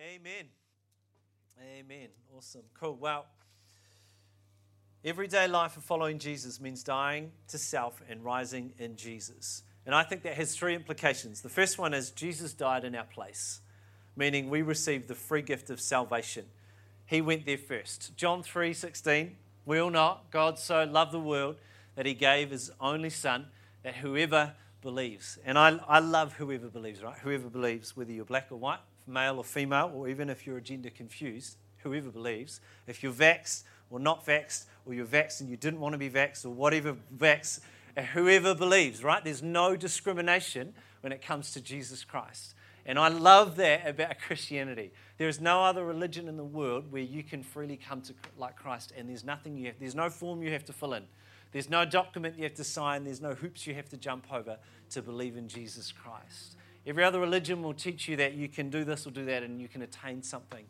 Amen. Amen. Awesome. Cool. Well, everyday life of following Jesus means dying to self and rising in Jesus. And I think that has three implications. The first one is Jesus died in our place, meaning we received the free gift of salvation. He went there first. John 3 16, we all know God so loved the world that he gave his only son that whoever believes, and I, I love whoever believes, right? Whoever believes, whether you're black or white, male or female, or even if you're gender confused, whoever believes, if you're vaxxed or not vaxxed, or you're vaxxed and you didn't want to be vaxxed, or whatever vaxxed, uh, whoever believes, right? There's no discrimination when it comes to Jesus Christ. And I love that about Christianity. There is no other religion in the world where you can freely come to like Christ, and there's nothing you have, there's no form you have to fill in. There's no document you have to sign, there's no hoops you have to jump over to believe in Jesus Christ. Every other religion will teach you that you can do this or do that and you can attain something.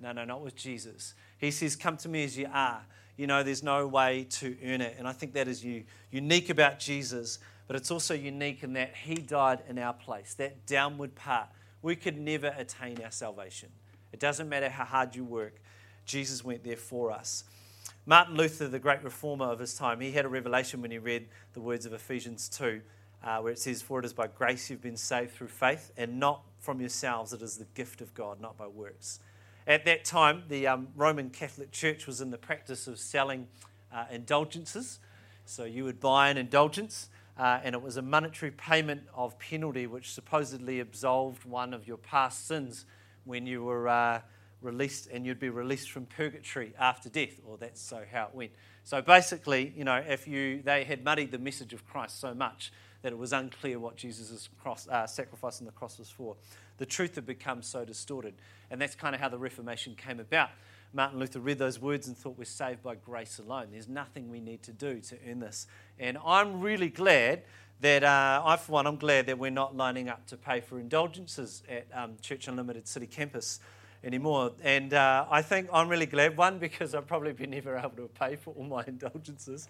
No, no, not with Jesus. He says, Come to me as you are. You know, there's no way to earn it. And I think that is unique about Jesus, but it's also unique in that He died in our place, that downward part. We could never attain our salvation. It doesn't matter how hard you work, Jesus went there for us. Martin Luther, the great reformer of his time, he had a revelation when he read the words of Ephesians 2, uh, where it says, For it is by grace you've been saved through faith, and not from yourselves. It is the gift of God, not by works. At that time, the um, Roman Catholic Church was in the practice of selling uh, indulgences. So you would buy an indulgence, uh, and it was a monetary payment of penalty which supposedly absolved one of your past sins when you were uh, released, and you'd be released from purgatory after death, or that's so how it went. So basically, you know, if you they had muddied the message of Christ so much that it was unclear what Jesus' cross, uh, sacrifice on the cross was for, the truth had become so distorted, and that's kind of how the Reformation came about. Martin Luther read those words and thought we're saved by grace alone. There's nothing we need to do to earn this. And I'm really glad that, uh, I, for one, I'm glad that we're not lining up to pay for indulgences at um, Church Unlimited City Campus anymore. And uh, I think I'm really glad, one, because I've probably been never able to pay for all my indulgences.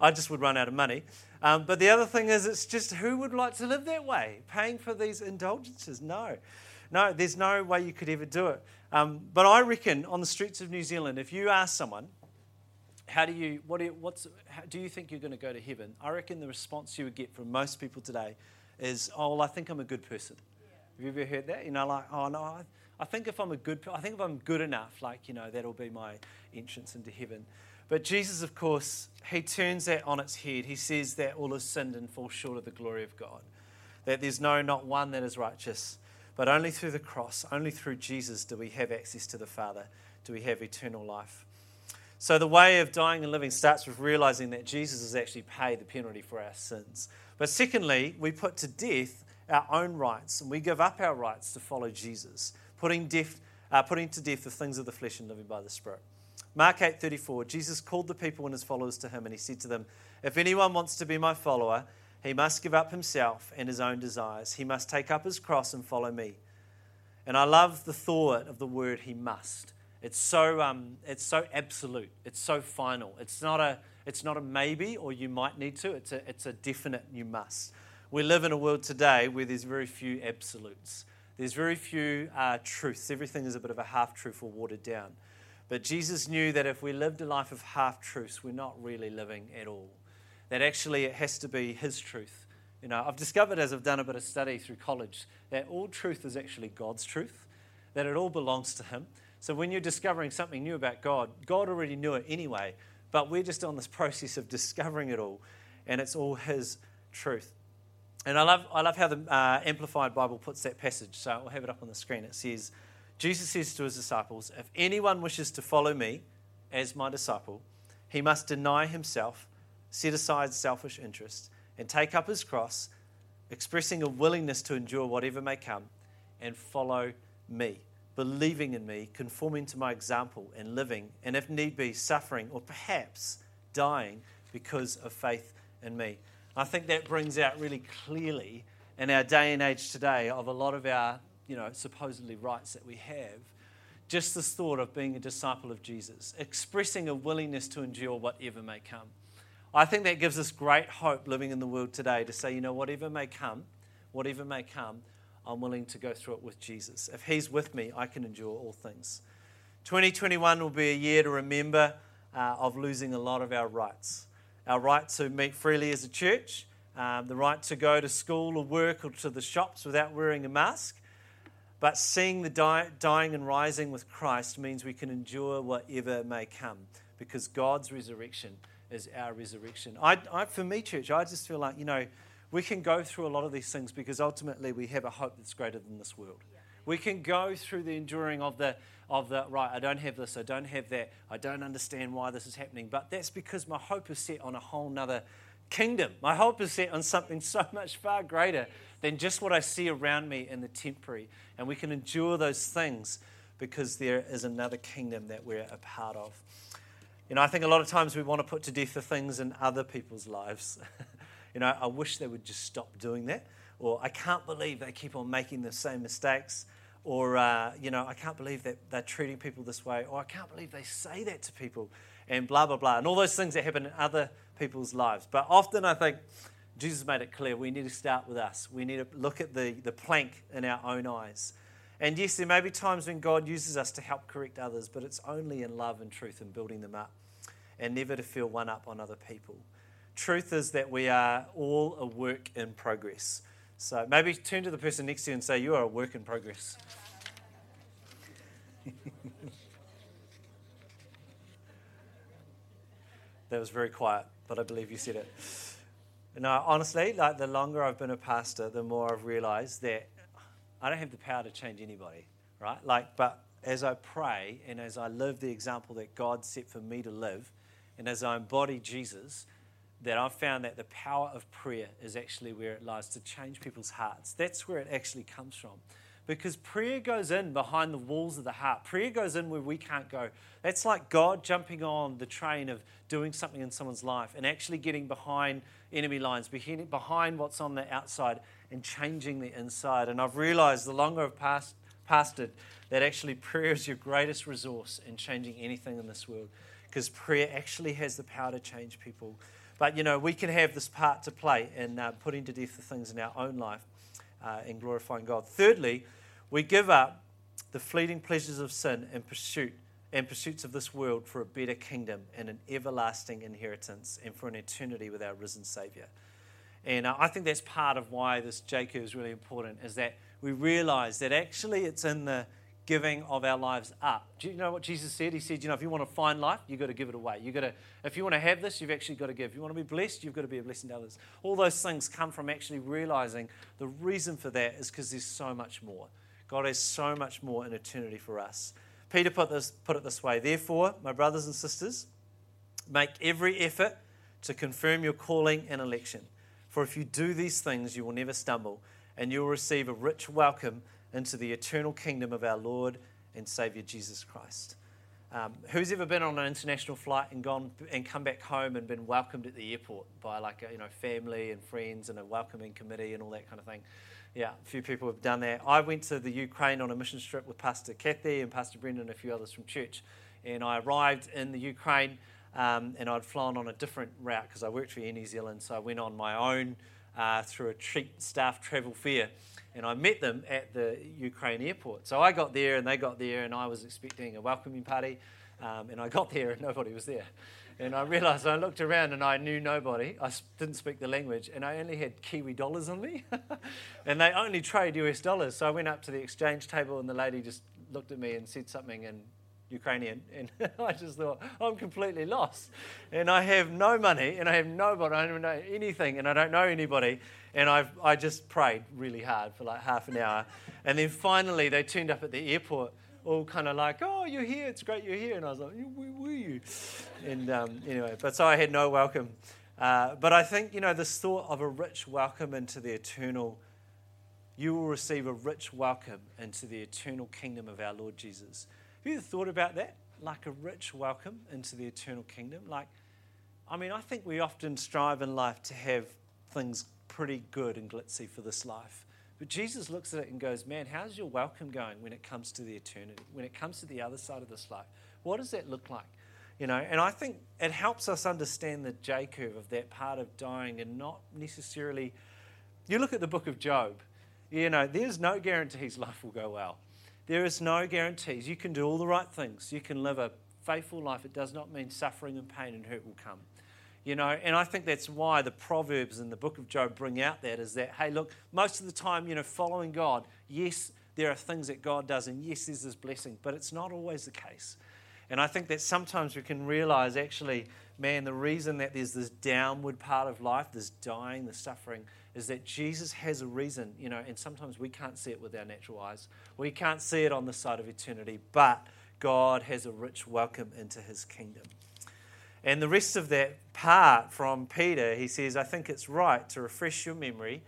I just would run out of money. Um, but the other thing is, it's just who would like to live that way? Paying for these indulgences? No. No, there's no way you could ever do it. Um, but I reckon on the streets of New Zealand, if you ask someone, how do you, what do you, what's, how, do you think you're going to go to heaven? I reckon the response you would get from most people today is, oh, well, I think I'm a good person. Yeah. Have you ever heard that? You know, like, oh, no, I, I think if I'm a good, I think if I'm good enough, like you know, that'll be my entrance into heaven. But Jesus, of course, he turns that on its head. He says that all have sinned and fall short of the glory of God. That there's no, not one that is righteous, but only through the cross, only through Jesus, do we have access to the Father. Do we have eternal life? So the way of dying and living starts with realizing that Jesus has actually paid the penalty for our sins. But secondly, we put to death our own rights and we give up our rights to follow Jesus putting, death, uh, putting to death the things of the flesh and living by the Spirit. Mark 8:34, Jesus called the people and his followers to him, and he said to them, If anyone wants to be my follower, he must give up himself and his own desires. He must take up his cross and follow me. And I love the thought of the word he must. It's so, um, it's so absolute. It's so final. It's not, a, it's not a maybe or you might need to. It's a, it's a definite you must. We live in a world today where there's very few absolutes. There's very few uh, truths. Everything is a bit of a half truth or watered down. But Jesus knew that if we lived a life of half truths, we're not really living at all. That actually it has to be His truth. You know, I've discovered as I've done a bit of study through college that all truth is actually God's truth, that it all belongs to Him. So when you're discovering something new about God, God already knew it anyway, but we're just on this process of discovering it all, and it's all His truth. And I love, I love how the uh, Amplified Bible puts that passage. So we'll have it up on the screen. It says, Jesus says to his disciples, If anyone wishes to follow me as my disciple, he must deny himself, set aside selfish interest, and take up his cross, expressing a willingness to endure whatever may come, and follow me, believing in me, conforming to my example, and living, and if need be, suffering or perhaps dying because of faith in me. I think that brings out really clearly in our day and age today of a lot of our, you know, supposedly rights that we have, just this thought of being a disciple of Jesus, expressing a willingness to endure whatever may come. I think that gives us great hope living in the world today to say, you know, whatever may come, whatever may come, I'm willing to go through it with Jesus. If He's with me, I can endure all things. 2021 will be a year to remember uh, of losing a lot of our rights. Our right to meet freely as a church, um, the right to go to school or work or to the shops without wearing a mask. But seeing the die, dying and rising with Christ means we can endure whatever may come because God's resurrection is our resurrection. I, I, for me, church, I just feel like, you know, we can go through a lot of these things because ultimately we have a hope that's greater than this world. We can go through the enduring of the, of the, right, I don't have this, I don't have that, I don't understand why this is happening. But that's because my hope is set on a whole nother kingdom. My hope is set on something so much far greater than just what I see around me in the temporary. And we can endure those things because there is another kingdom that we're a part of. You know, I think a lot of times we want to put to death the things in other people's lives. you know, I wish they would just stop doing that. Or I can't believe they keep on making the same mistakes. Or, uh, you know, I can't believe that they're treating people this way. Or I can't believe they say that to people. And blah, blah, blah. And all those things that happen in other people's lives. But often I think Jesus made it clear we need to start with us. We need to look at the, the plank in our own eyes. And yes, there may be times when God uses us to help correct others, but it's only in love and truth and building them up and never to feel one up on other people. Truth is that we are all a work in progress. So maybe turn to the person next to you and say, You are a work in progress. that was very quiet, but I believe you said it. No, honestly, like the longer I've been a pastor, the more I've realized that I don't have the power to change anybody, right? Like, but as I pray and as I live the example that God set for me to live, and as I embody Jesus, that I've found that the power of prayer is actually where it lies to change people's hearts. That's where it actually comes from. Because prayer goes in behind the walls of the heart. Prayer goes in where we can't go. That's like God jumping on the train of doing something in someone's life and actually getting behind enemy lines, behind what's on the outside and changing the inside. And I've realized the longer I've passed, pastored that actually prayer is your greatest resource in changing anything in this world because prayer actually has the power to change people. But, you know, we can have this part to play in uh, putting to death the things in our own life uh, and glorifying God. Thirdly, we give up the fleeting pleasures of sin and pursuit and pursuits of this world for a better kingdom and an everlasting inheritance and for an eternity with our risen Savior. And uh, I think that's part of why this J curve is really important is that we realize that actually it's in the giving of our lives up. Do you know what Jesus said? He said, you know, if you want to find life, you've got to give it away. You've got to, if you want to have this, you've actually got to give. If you want to be blessed, you've got to be a blessing to others. All those things come from actually realizing the reason for that is because there's so much more. God has so much more in eternity for us. Peter put, this, put it this way Therefore, my brothers and sisters, make every effort to confirm your calling and election. For if you do these things, you will never stumble, and you will receive a rich welcome into the eternal kingdom of our Lord and Savior Jesus Christ. Um, who's ever been on an international flight and gone and come back home and been welcomed at the airport by like a, you know family and friends and a welcoming committee and all that kind of thing? Yeah, a few people have done that. I went to the Ukraine on a mission trip with Pastor Kathy and Pastor Brendan and a few others from church, and I arrived in the Ukraine um, and I'd flown on a different route because I worked for Air New Zealand, so I went on my own uh, through a cheap staff travel fare and I met them at the Ukraine airport. So I got there and they got there, and I was expecting a welcoming party, um, and I got there and nobody was there. And I realized I looked around and I knew nobody. I didn't speak the language, and I only had Kiwi dollars on me, and they only trade US dollars. So I went up to the exchange table, and the lady just looked at me and said something in Ukrainian, and I just thought, I'm completely lost. And I have no money, and I have nobody, I don't know anything, and I don't know anybody. And i I just prayed really hard for like half an hour. And then finally, they turned up at the airport, all kind of like, oh, you're here, it's great you're here. And I was like, where were you? And um, anyway, but so I had no welcome. Uh, but I think, you know, this thought of a rich welcome into the eternal, you will receive a rich welcome into the eternal kingdom of our Lord Jesus. Have you thought about that? Like a rich welcome into the eternal kingdom? Like, I mean, I think we often strive in life to have things pretty good and glitzy for this life. But Jesus looks at it and goes, Man, how's your welcome going when it comes to the eternity, when it comes to the other side of this life? What does that look like? You know, and I think it helps us understand the J curve of that part of dying and not necessarily. You look at the book of Job, You know, there's no guarantees life will go well. There is no guarantees. You can do all the right things. You can live a faithful life. It does not mean suffering and pain and hurt will come. You know, and I think that's why the Proverbs in the book of Job bring out that is that, hey, look, most of the time, you know, following God, yes, there are things that God does, and yes, there's this blessing, but it's not always the case. And I think that sometimes we can realize actually, man, the reason that there's this downward part of life, this dying, the suffering, is that Jesus has a reason, you know, and sometimes we can't see it with our natural eyes. We can't see it on the side of eternity, but God has a rich welcome into his kingdom. And the rest of that part from Peter, he says, I think it's right to refresh your memory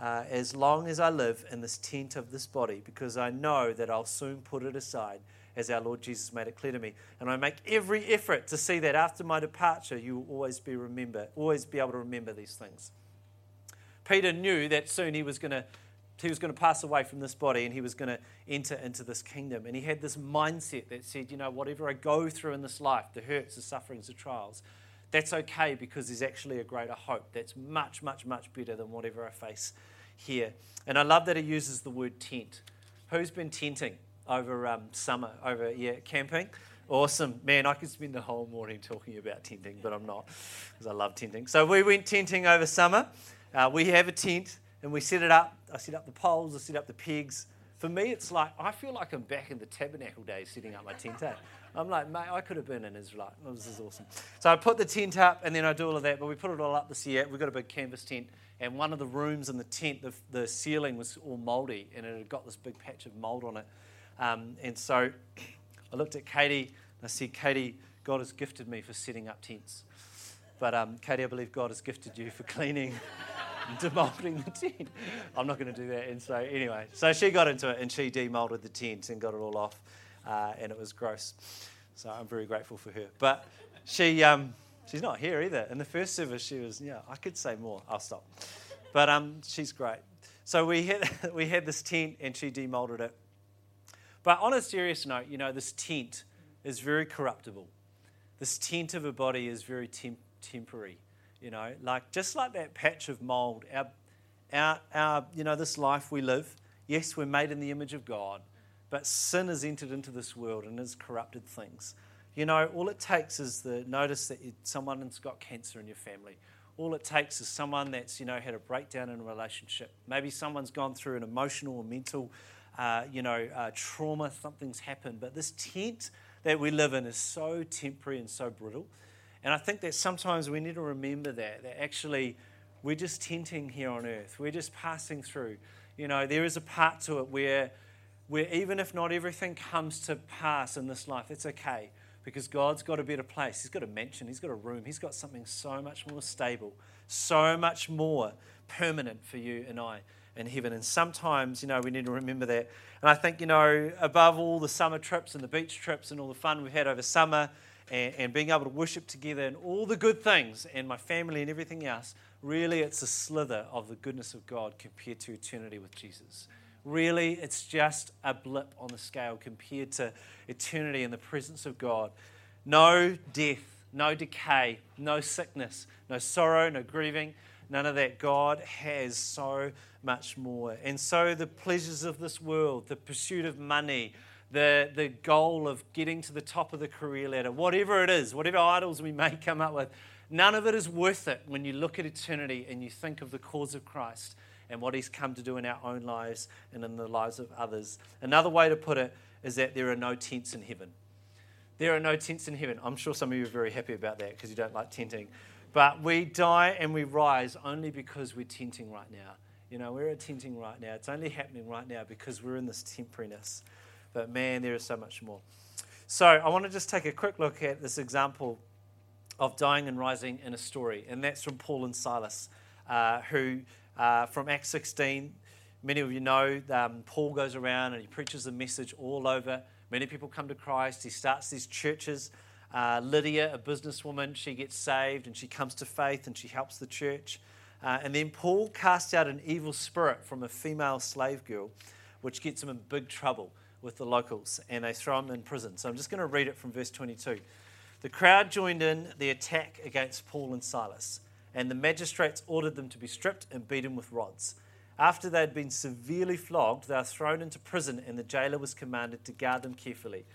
uh, as long as I live in this tent of this body, because I know that I'll soon put it aside, as our Lord Jesus made it clear to me. And I make every effort to see that after my departure, you will always be remember, always be able to remember these things. Peter knew that soon he was going to he was going to pass away from this body and he was going to enter into this kingdom. And he had this mindset that said, you know, whatever I go through in this life, the hurts, the sufferings, the trials, that's okay because there's actually a greater hope that's much, much, much better than whatever I face here. And I love that he uses the word tent. Who's been tenting over um, summer, over, yeah, camping? Awesome. Man, I could spend the whole morning talking about tenting, but I'm not because I love tenting. So we went tenting over summer. Uh, we have a tent and we set it up. I set up the poles, I set up the pegs. For me, it's like I feel like I'm back in the tabernacle days setting up my tent. Eh? I'm like, mate, I could have been in Israel. Oh, this is awesome. So I put the tent up and then I do all of that, but we put it all up this year. We've got a big canvas tent, and one of the rooms in the tent, the, the ceiling was all mouldy and it had got this big patch of mould on it. Um, and so I looked at Katie and I said, Katie, God has gifted me for setting up tents. But um, Katie, I believe God has gifted you for cleaning and demolding the tent. I'm not going to do that. And so, anyway, so she got into it and she demolded the tent and got it all off, uh, and it was gross. So I'm very grateful for her. But she, um, she's not here either. In the first service, she was, yeah, I could say more. I'll stop. But um, she's great. So we had, we had this tent and she demolded it. But on a serious note, you know, this tent is very corruptible. This tent of a body is very temp- temporary. You know, like just like that patch of mold, our, our, our, you know, this life we live, yes, we're made in the image of God, but sin has entered into this world and has corrupted things. You know, all it takes is the notice that you, someone's got cancer in your family. All it takes is someone that's, you know, had a breakdown in a relationship. Maybe someone's gone through an emotional or mental, uh, you know, uh, trauma, something's happened. But this tent that we live in is so temporary and so brittle. And I think that sometimes we need to remember that, that actually we're just tenting here on earth. We're just passing through. You know, there is a part to it where, where even if not everything comes to pass in this life, it's okay because God's got a better place. He's got a mansion, He's got a room, He's got something so much more stable, so much more permanent for you and I in heaven. And sometimes, you know, we need to remember that. And I think, you know, above all the summer trips and the beach trips and all the fun we've had over summer, and, and being able to worship together and all the good things and my family and everything else, really it's a slither of the goodness of God compared to eternity with Jesus. Really, it's just a blip on the scale compared to eternity in the presence of God. No death, no decay, no sickness, no sorrow, no grieving, none of that. God has so much more. And so the pleasures of this world, the pursuit of money, the, the goal of getting to the top of the career ladder, whatever it is, whatever idols we may come up with, none of it is worth it when you look at eternity and you think of the cause of Christ and what he's come to do in our own lives and in the lives of others. Another way to put it is that there are no tents in heaven. There are no tents in heaven. I'm sure some of you are very happy about that because you don't like tenting. But we die and we rise only because we're tenting right now. You know, we're tenting right now. It's only happening right now because we're in this temporariness. But man, there is so much more. So I want to just take a quick look at this example of dying and rising in a story, and that's from Paul and Silas, uh, who uh, from Acts 16. Many of you know um, Paul goes around and he preaches a message all over. Many people come to Christ. He starts these churches. Uh, Lydia, a businesswoman, she gets saved and she comes to faith and she helps the church. Uh, and then Paul casts out an evil spirit from a female slave girl, which gets him in big trouble with the locals and they throw him in prison. So I'm just going to read it from verse 22. The crowd joined in the attack against Paul and Silas, and the magistrates ordered them to be stripped and beaten with rods. After they had been severely flogged, they were thrown into prison, and the jailer was commanded to guard them carefully.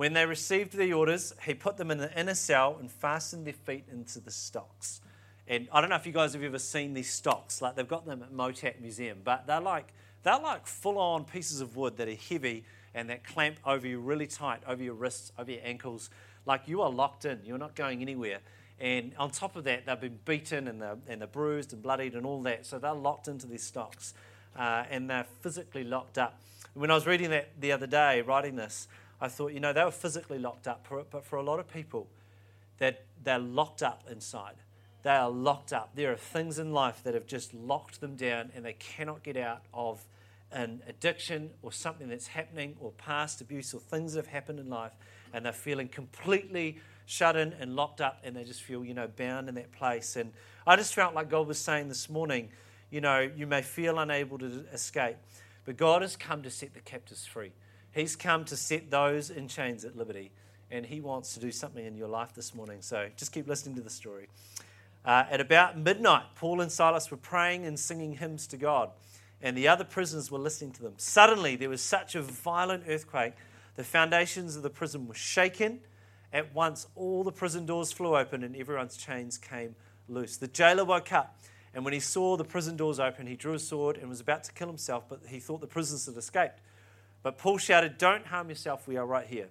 When they received the orders, he put them in the inner cell and fastened their feet into the stocks. And I don't know if you guys have ever seen these stocks, like they've got them at MOTAT Museum, but they're like they're like full-on pieces of wood that are heavy and that clamp over you really tight, over your wrists, over your ankles. Like you are locked in, you're not going anywhere. And on top of that, they've been beaten and they're, and they're bruised and bloodied and all that. So they're locked into these stocks uh, and they're physically locked up. When I was reading that the other day, writing this, I thought, you know, they were physically locked up, but for a lot of people, that they're locked up inside. They are locked up. There are things in life that have just locked them down and they cannot get out of an addiction or something that's happening or past abuse or things that have happened in life and they're feeling completely shut in and locked up and they just feel, you know, bound in that place. And I just felt like God was saying this morning, you know, you may feel unable to escape, but God has come to set the captives free. He's come to set those in chains at liberty, and He wants to do something in your life this morning. So just keep listening to the story. Uh, at about midnight, Paul and Silas were praying and singing hymns to God, and the other prisoners were listening to them. Suddenly, there was such a violent earthquake, the foundations of the prison were shaken. At once, all the prison doors flew open, and everyone's chains came loose. The jailer woke up, and when he saw the prison doors open, he drew a sword and was about to kill himself, but he thought the prisoners had escaped. But Paul shouted, Don't harm yourself, we are right here.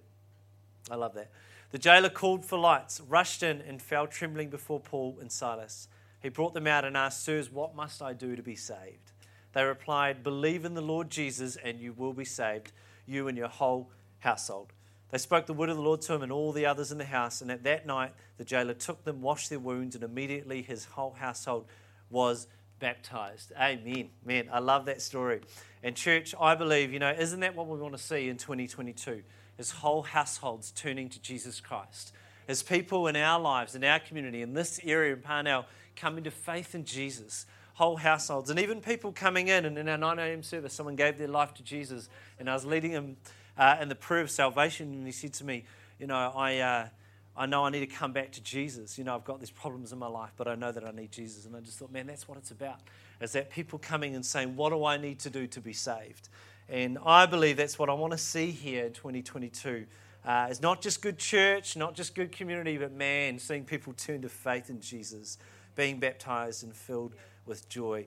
I love that. The jailer called for lights, rushed in, and fell trembling before Paul and Silas. He brought them out and asked, Sirs, what must I do to be saved? They replied, Believe in the Lord Jesus, and you will be saved, you and your whole household. They spoke the word of the Lord to him and all the others in the house, and at that night the jailer took them, washed their wounds, and immediately his whole household was baptized. Amen. Man, I love that story. And, church, I believe, you know, isn't that what we want to see in 2022? Is whole households turning to Jesus Christ. As people in our lives, in our community, in this area in Parnell, coming to faith in Jesus. Whole households, and even people coming in, and in our 9 a.m. service, someone gave their life to Jesus, and I was leading them uh, in the prayer of salvation, and he said to me, You know, I. Uh, I know I need to come back to Jesus. You know, I've got these problems in my life, but I know that I need Jesus. And I just thought, man, that's what it's about. Is that people coming and saying, what do I need to do to be saved? And I believe that's what I want to see here in 2022. Uh, it's not just good church, not just good community, but man, seeing people turn to faith in Jesus, being baptized and filled with joy.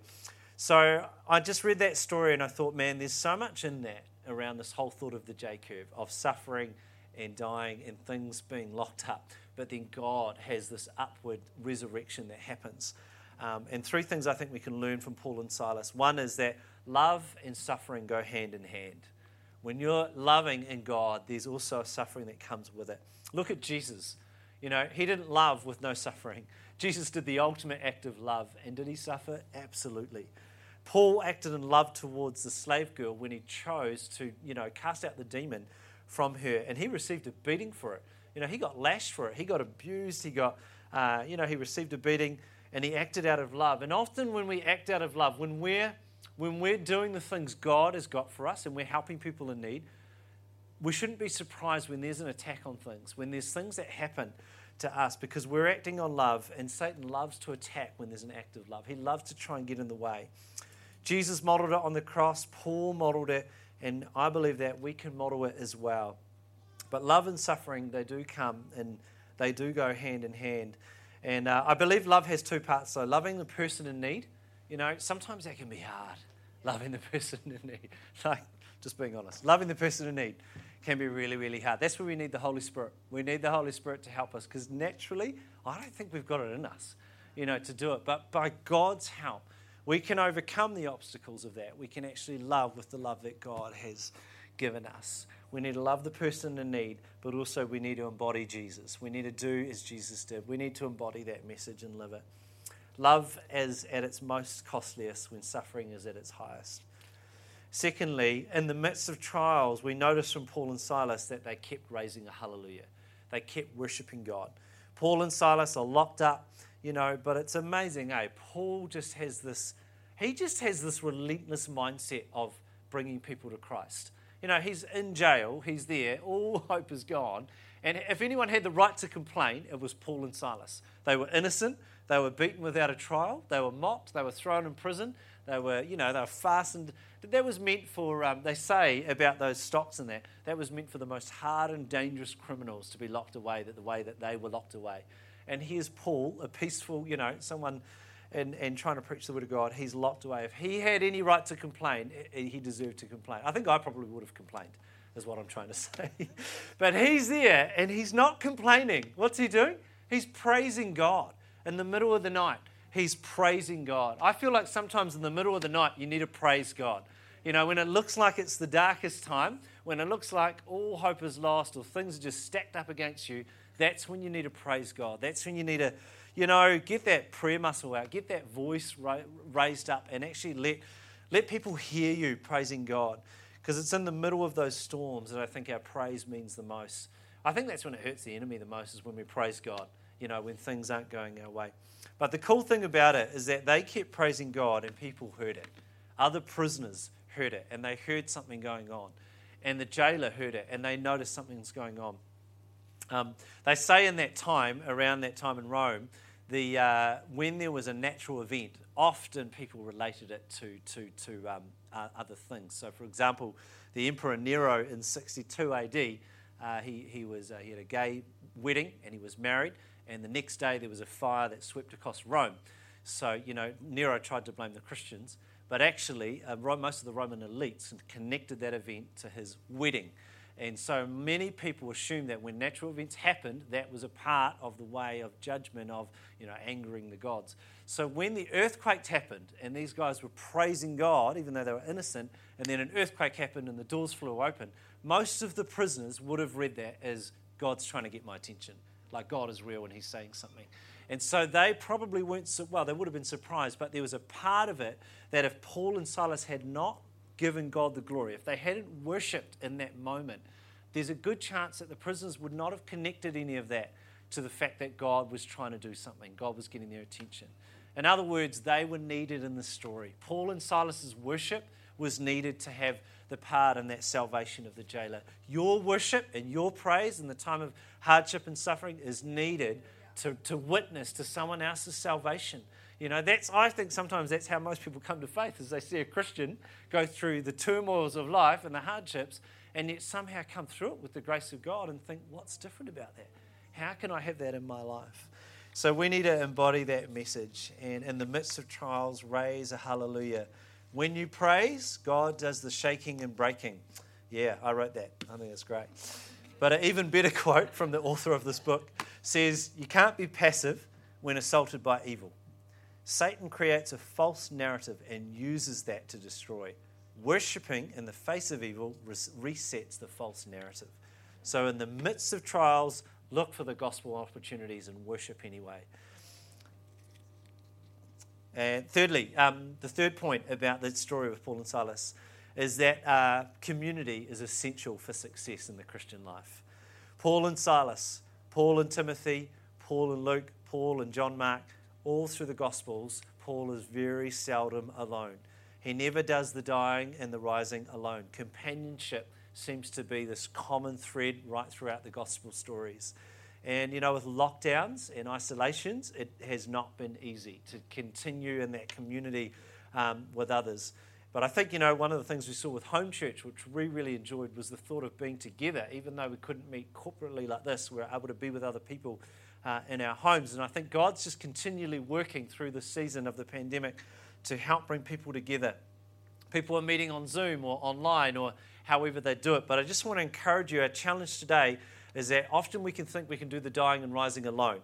So I just read that story and I thought, man, there's so much in that around this whole thought of the J curve, of suffering and dying and things being locked up. But then God has this upward resurrection that happens. Um, and three things I think we can learn from Paul and Silas. One is that love and suffering go hand in hand. When you're loving in God, there's also a suffering that comes with it. Look at Jesus. You know, he didn't love with no suffering. Jesus did the ultimate act of love. And did he suffer? Absolutely. Paul acted in love towards the slave girl when he chose to, you know, cast out the demon from her, and he received a beating for it. You know, he got lashed for it. He got abused. He got, uh, you know, he received a beating, and he acted out of love. And often when we act out of love, when we're when we're doing the things God has got for us, and we're helping people in need, we shouldn't be surprised when there's an attack on things, when there's things that happen to us, because we're acting on love, and Satan loves to attack when there's an act of love. He loves to try and get in the way. Jesus modeled it on the cross. Paul modeled it and I believe that we can model it as well. But love and suffering, they do come and they do go hand in hand. And uh, I believe love has two parts. So, loving the person in need, you know, sometimes that can be hard. Loving the person in need. Like, just being honest. Loving the person in need can be really, really hard. That's where we need the Holy Spirit. We need the Holy Spirit to help us because naturally, I don't think we've got it in us, you know, to do it. But by God's help, we can overcome the obstacles of that. We can actually love with the love that God has given us. We need to love the person in need, but also we need to embody Jesus. We need to do as Jesus did. We need to embody that message and live it. Love is at its most costliest when suffering is at its highest. Secondly, in the midst of trials, we notice from Paul and Silas that they kept raising a hallelujah. They kept worshiping God. Paul and Silas are locked up you know, but it's amazing, eh? Paul just has this, he just has this relentless mindset of bringing people to Christ. You know, he's in jail, he's there, all hope is gone. And if anyone had the right to complain, it was Paul and Silas. They were innocent, they were beaten without a trial, they were mocked, they were thrown in prison, They were, you know, they were fastened. That was meant for, um, they say about those stocks and that, that was meant for the most hardened, dangerous criminals to be locked away, that the way that they were locked away. And here's Paul, a peaceful, you know, someone and, and trying to preach the word of God, he's locked away. If he had any right to complain, he deserved to complain. I think I probably would have complained, is what I'm trying to say. but he's there and he's not complaining. What's he doing? He's praising God in the middle of the night. He's praising God. I feel like sometimes in the middle of the night, you need to praise God. You know, when it looks like it's the darkest time, when it looks like all hope is lost or things are just stacked up against you, that's when you need to praise God. That's when you need to you know, get that prayer muscle out, get that voice ra- raised up, and actually let, let people hear you praising God. Because it's in the middle of those storms that I think our praise means the most. I think that's when it hurts the enemy the most, is when we praise God, you know, when things aren't going our way. But the cool thing about it is that they kept praising God and people heard it. Other prisoners heard it and they heard something going on. And the jailer heard it and they noticed something's going on. Um, they say in that time, around that time in Rome, the, uh, when there was a natural event, often people related it to, to, to um, uh, other things. So, for example, the Emperor Nero in 62 AD, uh, he, he, was, uh, he had a gay wedding and he was married, and the next day there was a fire that swept across Rome. So, you know, Nero tried to blame the Christians, but actually, uh, most of the Roman elites connected that event to his wedding. And so many people assume that when natural events happened, that was a part of the way of judgment of, you know, angering the gods. So when the earthquake happened and these guys were praising God, even though they were innocent, and then an earthquake happened and the doors flew open, most of the prisoners would have read that as God's trying to get my attention. Like God is real and he's saying something. And so they probably weren't, well, they would have been surprised, but there was a part of it that if Paul and Silas had not given God the glory, if they hadn't worshipped in that moment, there's a good chance that the prisoners would not have connected any of that to the fact that God was trying to do something, God was getting their attention. In other words, they were needed in the story. Paul and Silas's worship was needed to have the part in that salvation of the jailer. Your worship and your praise in the time of hardship and suffering is needed to, to witness to someone else's salvation. You know, that's I think sometimes that's how most people come to faith, is they see a Christian go through the turmoils of life and the hardships, and yet somehow come through it with the grace of God and think, what's different about that? How can I have that in my life? So we need to embody that message, and in the midst of trials, raise a hallelujah. When you praise, God does the shaking and breaking. Yeah, I wrote that. I think it's great. But an even better quote from the author of this book says, You can't be passive when assaulted by evil. Satan creates a false narrative and uses that to destroy. Worshipping in the face of evil resets the false narrative. So, in the midst of trials, look for the gospel opportunities and worship anyway. And thirdly, um, the third point about the story of Paul and Silas is that uh, community is essential for success in the Christian life. Paul and Silas, Paul and Timothy, Paul and Luke, Paul and John Mark, all through the Gospels, Paul is very seldom alone. He never does the dying and the rising alone. Companionship seems to be this common thread right throughout the Gospel stories. And, you know, with lockdowns and isolations, it has not been easy to continue in that community um, with others. But I think, you know, one of the things we saw with home church, which we really enjoyed, was the thought of being together. Even though we couldn't meet corporately like this, we were able to be with other people uh, in our homes. And I think God's just continually working through the season of the pandemic to help bring people together. People are meeting on Zoom or online or however they do it. But I just want to encourage you our challenge today is that often we can think we can do the dying and rising alone.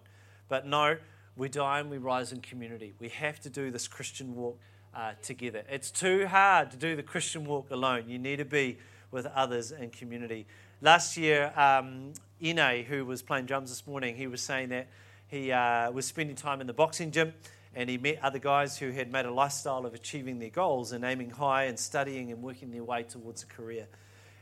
But no, we die and we rise in community. We have to do this Christian walk uh, together. It's too hard to do the Christian walk alone. You need to be with others in community. Last year, um, Ine, who was playing drums this morning, he was saying that he uh, was spending time in the boxing gym and he met other guys who had made a lifestyle of achieving their goals and aiming high and studying and working their way towards a career.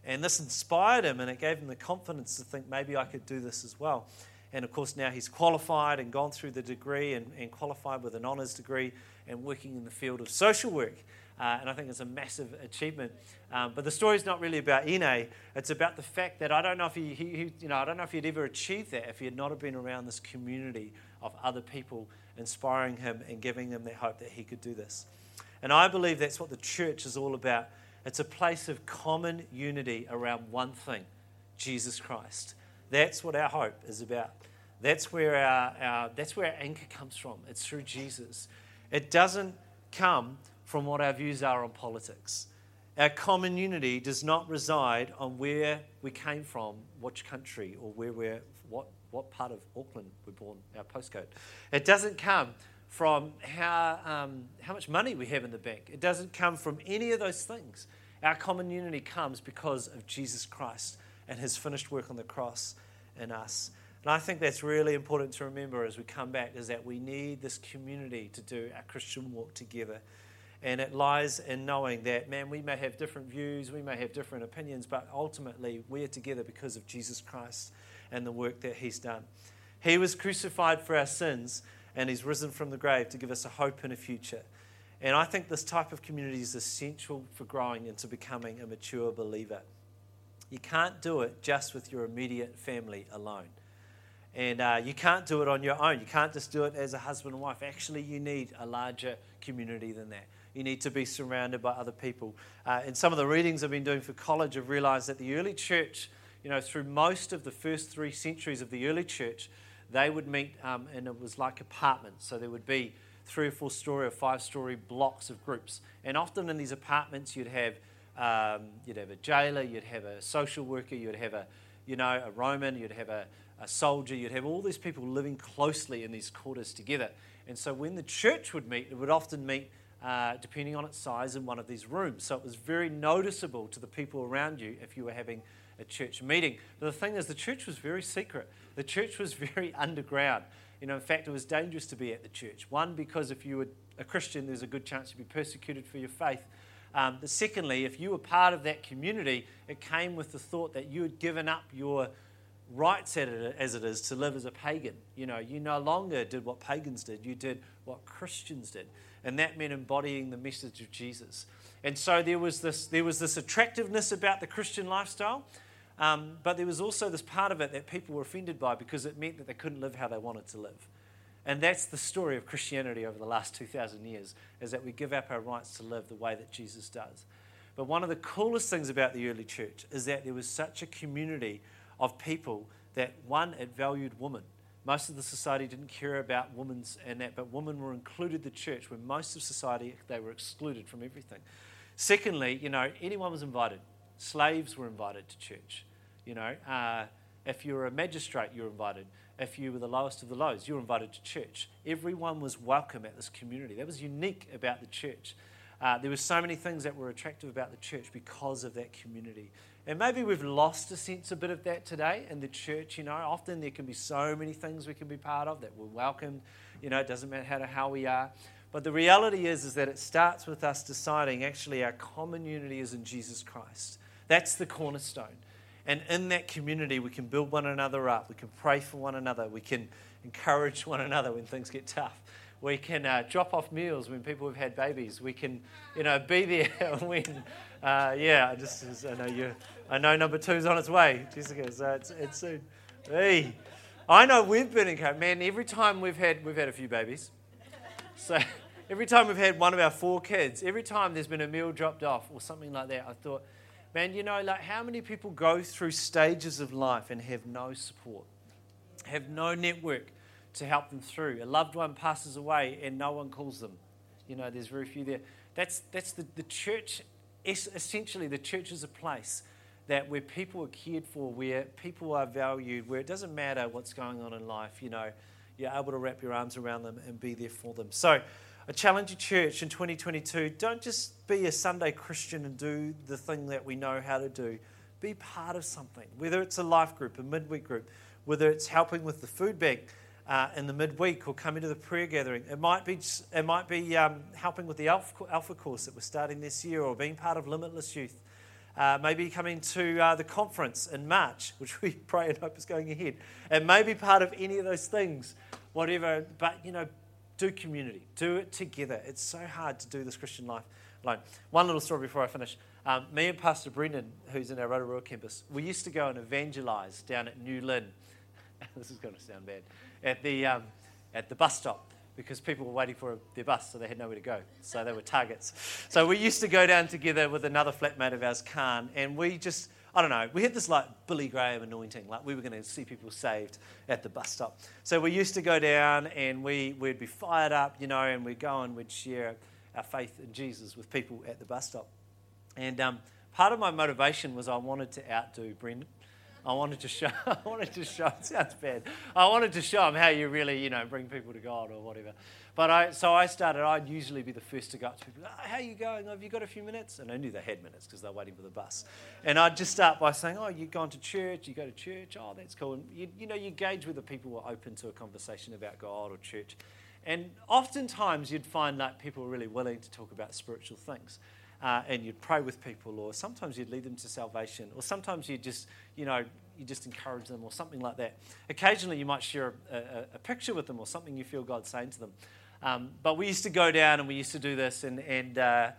And this inspired him and it gave him the confidence to think maybe I could do this as well. And of course, now he's qualified and gone through the degree and, and qualified with an honours degree and working in the field of social work. Uh, and I think it's a massive achievement. Um, but the story's not really about Ine. It's about the fact that I don't know if he, he, he, you know, I don't know if he'd ever achieved that if he had not have been around this community of other people inspiring him and giving him that hope that he could do this. And I believe that's what the church is all about. It's a place of common unity around one thing Jesus Christ. That's what our hope is about. That's where our, our, that's where our anchor comes from. It's through Jesus. It doesn't come from what our views are on politics. Our common unity does not reside on where we came from, which country, or where we're, what, what part of Auckland we're born, our postcode. It doesn't come from how, um, how much money we have in the bank. It doesn't come from any of those things. Our common unity comes because of Jesus Christ and his finished work on the cross in us. And I think that's really important to remember as we come back is that we need this community to do our Christian walk together. And it lies in knowing that, man, we may have different views, we may have different opinions, but ultimately we're together because of Jesus Christ and the work that He's done. He was crucified for our sins, and He's risen from the grave to give us a hope and a future. And I think this type of community is essential for growing into becoming a mature believer. You can't do it just with your immediate family alone. And uh, you can't do it on your own. You can't just do it as a husband and wife. Actually, you need a larger community than that. You need to be surrounded by other people. Uh, some of the readings I've been doing for college, I've realized that the early church, you know, through most of the first three centuries of the early church, they would meet, um, and it was like apartments. So there would be three or four story or five story blocks of groups. And often in these apartments, you'd have um, you'd have a jailer, you'd have a social worker, you'd have a you know a Roman, you'd have a, a soldier, you'd have all these people living closely in these quarters together. And so when the church would meet, it would often meet uh, depending on its size, in one of these rooms. So it was very noticeable to the people around you if you were having a church meeting. But the thing is, the church was very secret. The church was very underground. You know, in fact, it was dangerous to be at the church. One, because if you were a Christian, there's a good chance you'd be persecuted for your faith. Um, but secondly, if you were part of that community, it came with the thought that you had given up your rights as it is to live as a pagan. You know, you no longer did what pagans did, you did what Christians did. And that meant embodying the message of Jesus. And so there was this, there was this attractiveness about the Christian lifestyle, um, but there was also this part of it that people were offended by because it meant that they couldn't live how they wanted to live. And that's the story of Christianity over the last 2,000 years, is that we give up our rights to live the way that Jesus does. But one of the coolest things about the early church is that there was such a community of people that, one, it valued women. Most of the society didn't care about women's and that, but women were included the church, where most of society, they were excluded from everything. Secondly, you know, anyone was invited. Slaves were invited to church. You know, uh, if you were a magistrate, you were invited. If you were the lowest of the lows, you were invited to church. Everyone was welcome at this community. That was unique about the church. Uh, there were so many things that were attractive about the church because of that community. And maybe we've lost a sense a bit of that today in the church. You know, often there can be so many things we can be part of that we're welcomed. You know, it doesn't matter how, to, how we are. But the reality is, is that it starts with us deciding actually our common unity is in Jesus Christ. That's the cornerstone. And in that community, we can build one another up. We can pray for one another. We can encourage one another when things get tough. We can uh, drop off meals when people have had babies. We can, you know, be there when, uh, yeah, I just, I know you, I know number two's on its way, Jessica, so it's, it's soon. Hey, I know we've been encouraged. Man, every time we've had, we've had a few babies. So every time we've had one of our four kids, every time there's been a meal dropped off or something like that, I thought, Man, you know, like how many people go through stages of life and have no support, have no network to help them through? A loved one passes away and no one calls them. You know, there's very few there. That's, that's the, the church, essentially, the church is a place that where people are cared for, where people are valued, where it doesn't matter what's going on in life, you know, you're able to wrap your arms around them and be there for them. So, I challenge your church in 2022 don't just be a Sunday Christian and do the thing that we know how to do. Be part of something, whether it's a life group, a midweek group, whether it's helping with the food bank uh, in the midweek or coming to the prayer gathering. It might be, it might be um, helping with the Alpha, Alpha course that we're starting this year or being part of Limitless Youth. Uh, maybe coming to uh, the conference in March, which we pray and hope is going ahead. And maybe part of any of those things, whatever. But, you know, do community, do it together. It's so hard to do this Christian life alone. One little story before I finish. Um, me and Pastor Brendan, who's in our Rotorua campus, we used to go and evangelize down at New Lynn. this is going to sound bad. At the, um, at the bus stop. Because people were waiting for their bus, so they had nowhere to go. So they were targets. So we used to go down together with another flatmate of ours, Khan, and we just, I don't know, we had this like Billy Graham anointing, like we were going to see people saved at the bus stop. So we used to go down and we, we'd be fired up, you know, and we'd go and we'd share our faith in Jesus with people at the bus stop. And um, part of my motivation was I wanted to outdo Brendan. I wanted to show, I wanted to show, it sounds bad. I wanted to show them how you really, you know, bring people to God or whatever. But I, so I started, I'd usually be the first to go up to people, oh, how are you going? Have you got a few minutes? And I knew they had minutes because they're waiting for the bus. And I'd just start by saying, oh, you've gone to church, you go to church, oh, that's cool. And you, you know, you gauge whether people were open to a conversation about God or church. And oftentimes you'd find that people were really willing to talk about spiritual things uh, and you'd pray with people, or sometimes you'd lead them to salvation, or sometimes you just, you know, you just encourage them, or something like that. Occasionally, you might share a, a, a picture with them, or something you feel God's saying to them. Um, but we used to go down and we used to do this, and and uh,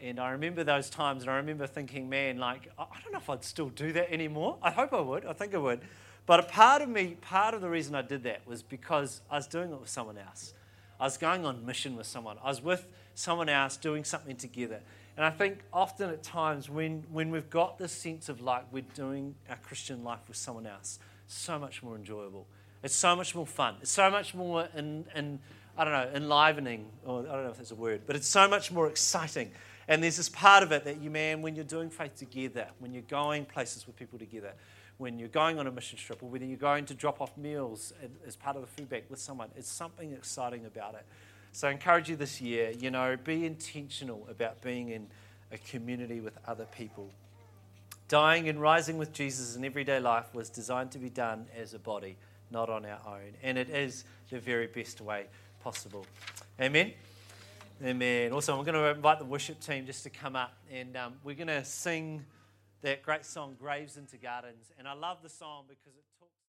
and I remember those times, and I remember thinking, man, like I don't know if I'd still do that anymore. I hope I would. I think I would. But a part of me, part of the reason I did that was because I was doing it with someone else. I was going on mission with someone. I was with someone else doing something together. And I think often at times when, when we've got this sense of like we're doing our Christian life with someone else, so much more enjoyable. It's so much more fun. It's so much more, in, in, I don't know, enlivening, or I don't know if that's a word, but it's so much more exciting. And there's this part of it that you, man, when you're doing faith together, when you're going places with people together, when you're going on a mission trip, or when you're going to drop off meals as part of the food bank with someone, it's something exciting about it. So I encourage you this year, you know, be intentional about being in a community with other people. Dying and rising with Jesus in everyday life was designed to be done as a body, not on our own. And it is the very best way possible. Amen. Amen. Also, I'm going to invite the worship team just to come up and um, we're going to sing that great song, Graves into Gardens. And I love the song because it